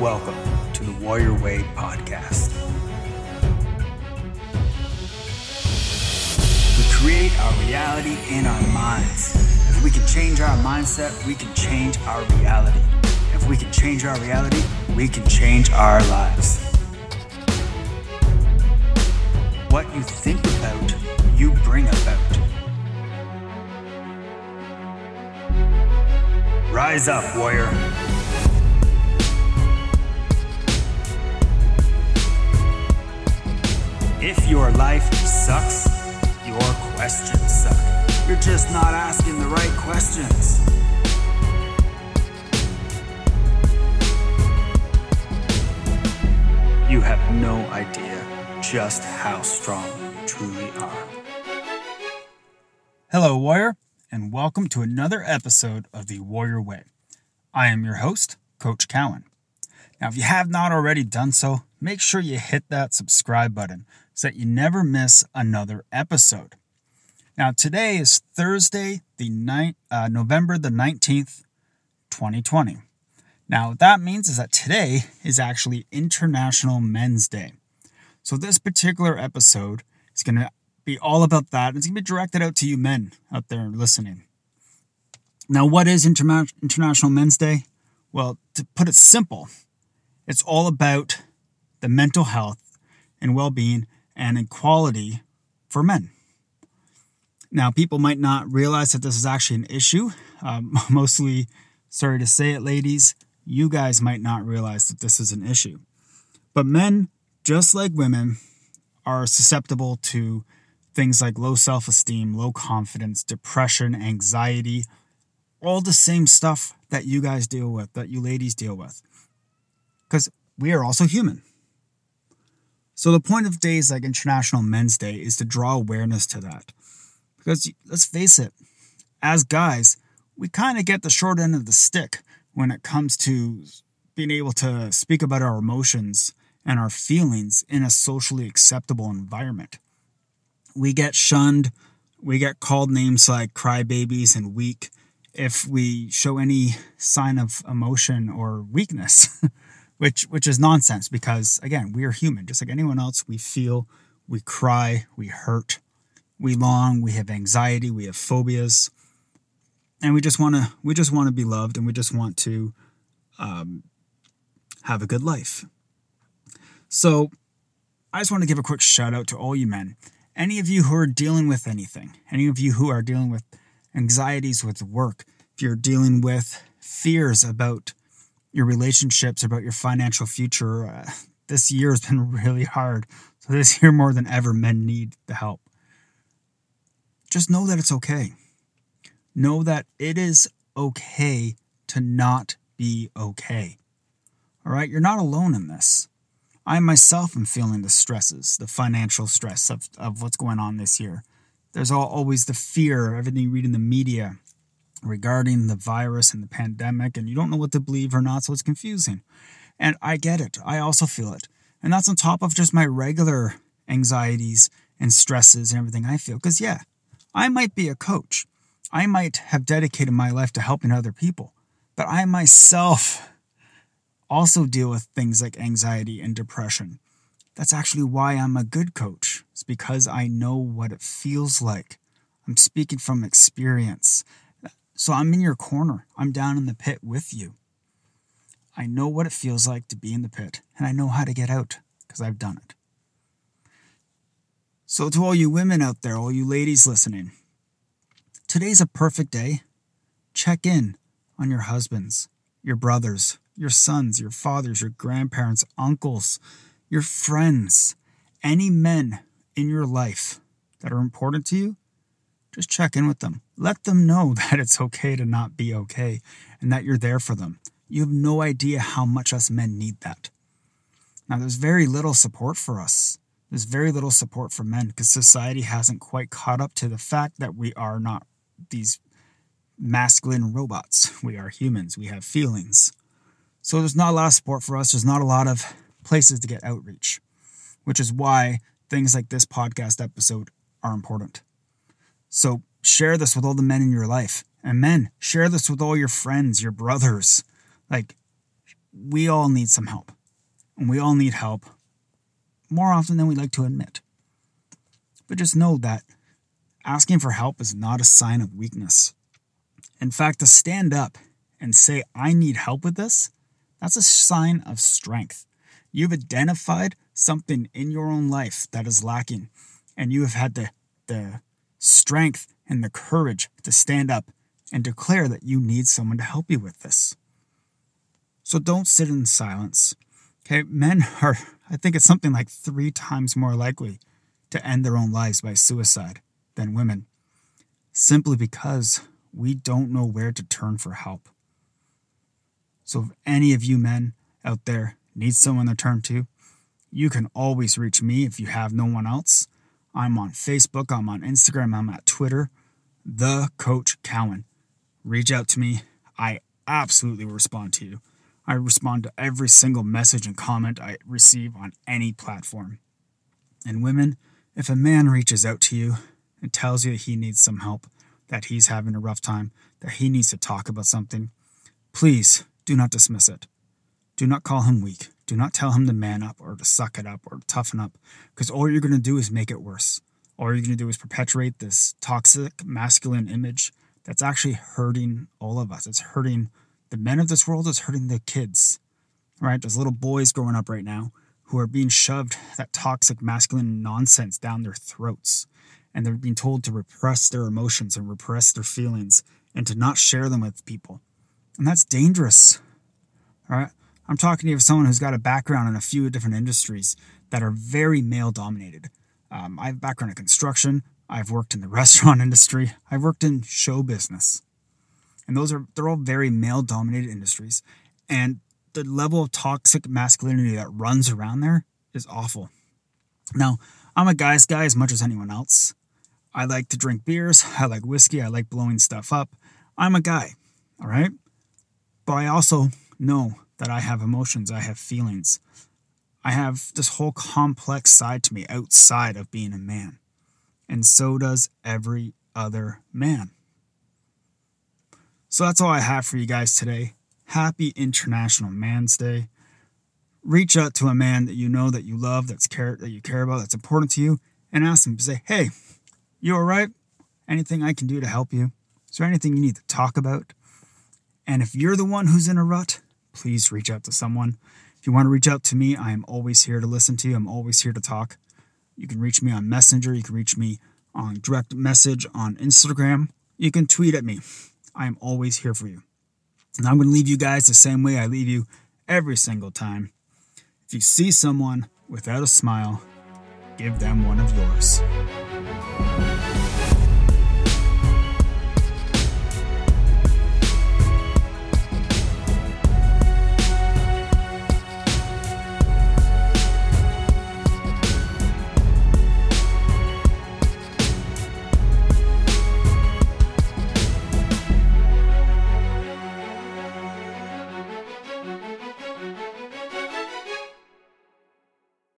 Welcome to the Warrior Way podcast. We create our reality in our minds. If we can change our mindset, we can change our reality. If we can change our reality, we can change our lives. What you think about, you bring about. Rise up, warrior. Your life sucks, your questions suck. You're just not asking the right questions. You have no idea just how strong you truly are. Hello, Warrior, and welcome to another episode of the Warrior Way. I am your host, Coach Cowan. Now, if you have not already done so, make sure you hit that subscribe button so that you never miss another episode. Now, today is Thursday, the night, uh, November the 19th, 2020. Now, what that means is that today is actually International Men's Day. So, this particular episode is going to be all about that. It's going to be directed out to you men out there listening. Now, what is Interna- International Men's Day? Well, to put it simple, it's all about the mental health and well being and equality for men. Now, people might not realize that this is actually an issue. Um, mostly, sorry to say it, ladies, you guys might not realize that this is an issue. But men, just like women, are susceptible to things like low self esteem, low confidence, depression, anxiety, all the same stuff that you guys deal with, that you ladies deal with. Because we are also human. So, the point of days like International Men's Day is to draw awareness to that. Because let's face it, as guys, we kind of get the short end of the stick when it comes to being able to speak about our emotions and our feelings in a socially acceptable environment. We get shunned, we get called names like crybabies and weak if we show any sign of emotion or weakness, which which is nonsense because again, we are human. Just like anyone else. We feel, we cry, we hurt, we long, we have anxiety, we have phobias. And we just want to we just want to be loved and we just want to um, have a good life. So i just want to give a quick shout out to all you men. Any of you who are dealing with anything any of you who are dealing with anxieties with work if you're dealing with fears about your relationships about your financial future uh, this year has been really hard so this year more than ever men need the help just know that it's okay know that it is okay to not be okay. All right, you're not alone in this. I myself am feeling the stresses, the financial stress of, of what's going on this year. There's all, always the fear, everything you read in the media regarding the virus and the pandemic, and you don't know what to believe or not, so it's confusing. And I get it. I also feel it. And that's on top of just my regular anxieties and stresses and everything I feel. Because, yeah, I might be a coach. I might have dedicated my life to helping other people, but I myself also deal with things like anxiety and depression. That's actually why I'm a good coach. It's because I know what it feels like. I'm speaking from experience. So I'm in your corner. I'm down in the pit with you. I know what it feels like to be in the pit, and I know how to get out because I've done it. So, to all you women out there, all you ladies listening, Today's a perfect day. Check in on your husbands, your brothers, your sons, your fathers, your grandparents, uncles, your friends, any men in your life that are important to you. Just check in with them. Let them know that it's okay to not be okay and that you're there for them. You have no idea how much us men need that. Now, there's very little support for us. There's very little support for men because society hasn't quite caught up to the fact that we are not these masculine robots. We are humans. We have feelings. So there's not a lot of support for us. There's not a lot of places to get outreach, which is why things like this podcast episode are important. So share this with all the men in your life. And men, share this with all your friends, your brothers. Like, we all need some help. And we all need help more often than we like to admit. But just know that asking for help is not a sign of weakness. In fact, to stand up and say, I need help with this, that's a sign of strength. You've identified something in your own life that is lacking, and you have had the, the strength and the courage to stand up and declare that you need someone to help you with this. So don't sit in silence. Okay, men are, I think it's something like three times more likely to end their own lives by suicide than women, simply because we don't know where to turn for help. So if any of you men out there need someone to turn to, you can always reach me if you have no one else. I'm on Facebook, I'm on Instagram, I'm at Twitter, the Coach Cowan. Reach out to me. I absolutely respond to you. I respond to every single message and comment I receive on any platform. And women, if a man reaches out to you and tells you that he needs some help, that he's having a rough time, that he needs to talk about something, please do not dismiss it. Do not call him weak. Do not tell him to man up or to suck it up or to toughen up, because all you're going to do is make it worse. All you're going to do is perpetuate this toxic masculine image that's actually hurting all of us. It's hurting the men of this world, it's hurting the kids, right? There's little boys growing up right now who are being shoved that toxic masculine nonsense down their throats. And they're being told to repress their emotions and repress their feelings and to not share them with people. And that's dangerous. All right. I'm talking to you of someone who's got a background in a few different industries that are very male dominated. Um, I have a background in construction. I've worked in the restaurant industry. I've worked in show business. And those are, they're all very male dominated industries. And the level of toxic masculinity that runs around there is awful. Now, I'm a guy's guy as much as anyone else. I like to drink beers. I like whiskey. I like blowing stuff up. I'm a guy. All right. But I also know that I have emotions, I have feelings. I have this whole complex side to me outside of being a man. And so does every other man. So that's all I have for you guys today. Happy International Man's Day. Reach out to a man that you know that you love, that's care that you care about, that's important to you, and ask them to say, "Hey, you all right? Anything I can do to help you? Is there anything you need to talk about?" And if you're the one who's in a rut, please reach out to someone. If you want to reach out to me, I am always here to listen to you. I'm always here to talk. You can reach me on Messenger. You can reach me on direct message on Instagram. You can tweet at me. I am always here for you. And I'm going to leave you guys the same way I leave you every single time. If you see someone without a smile, give them one of yours.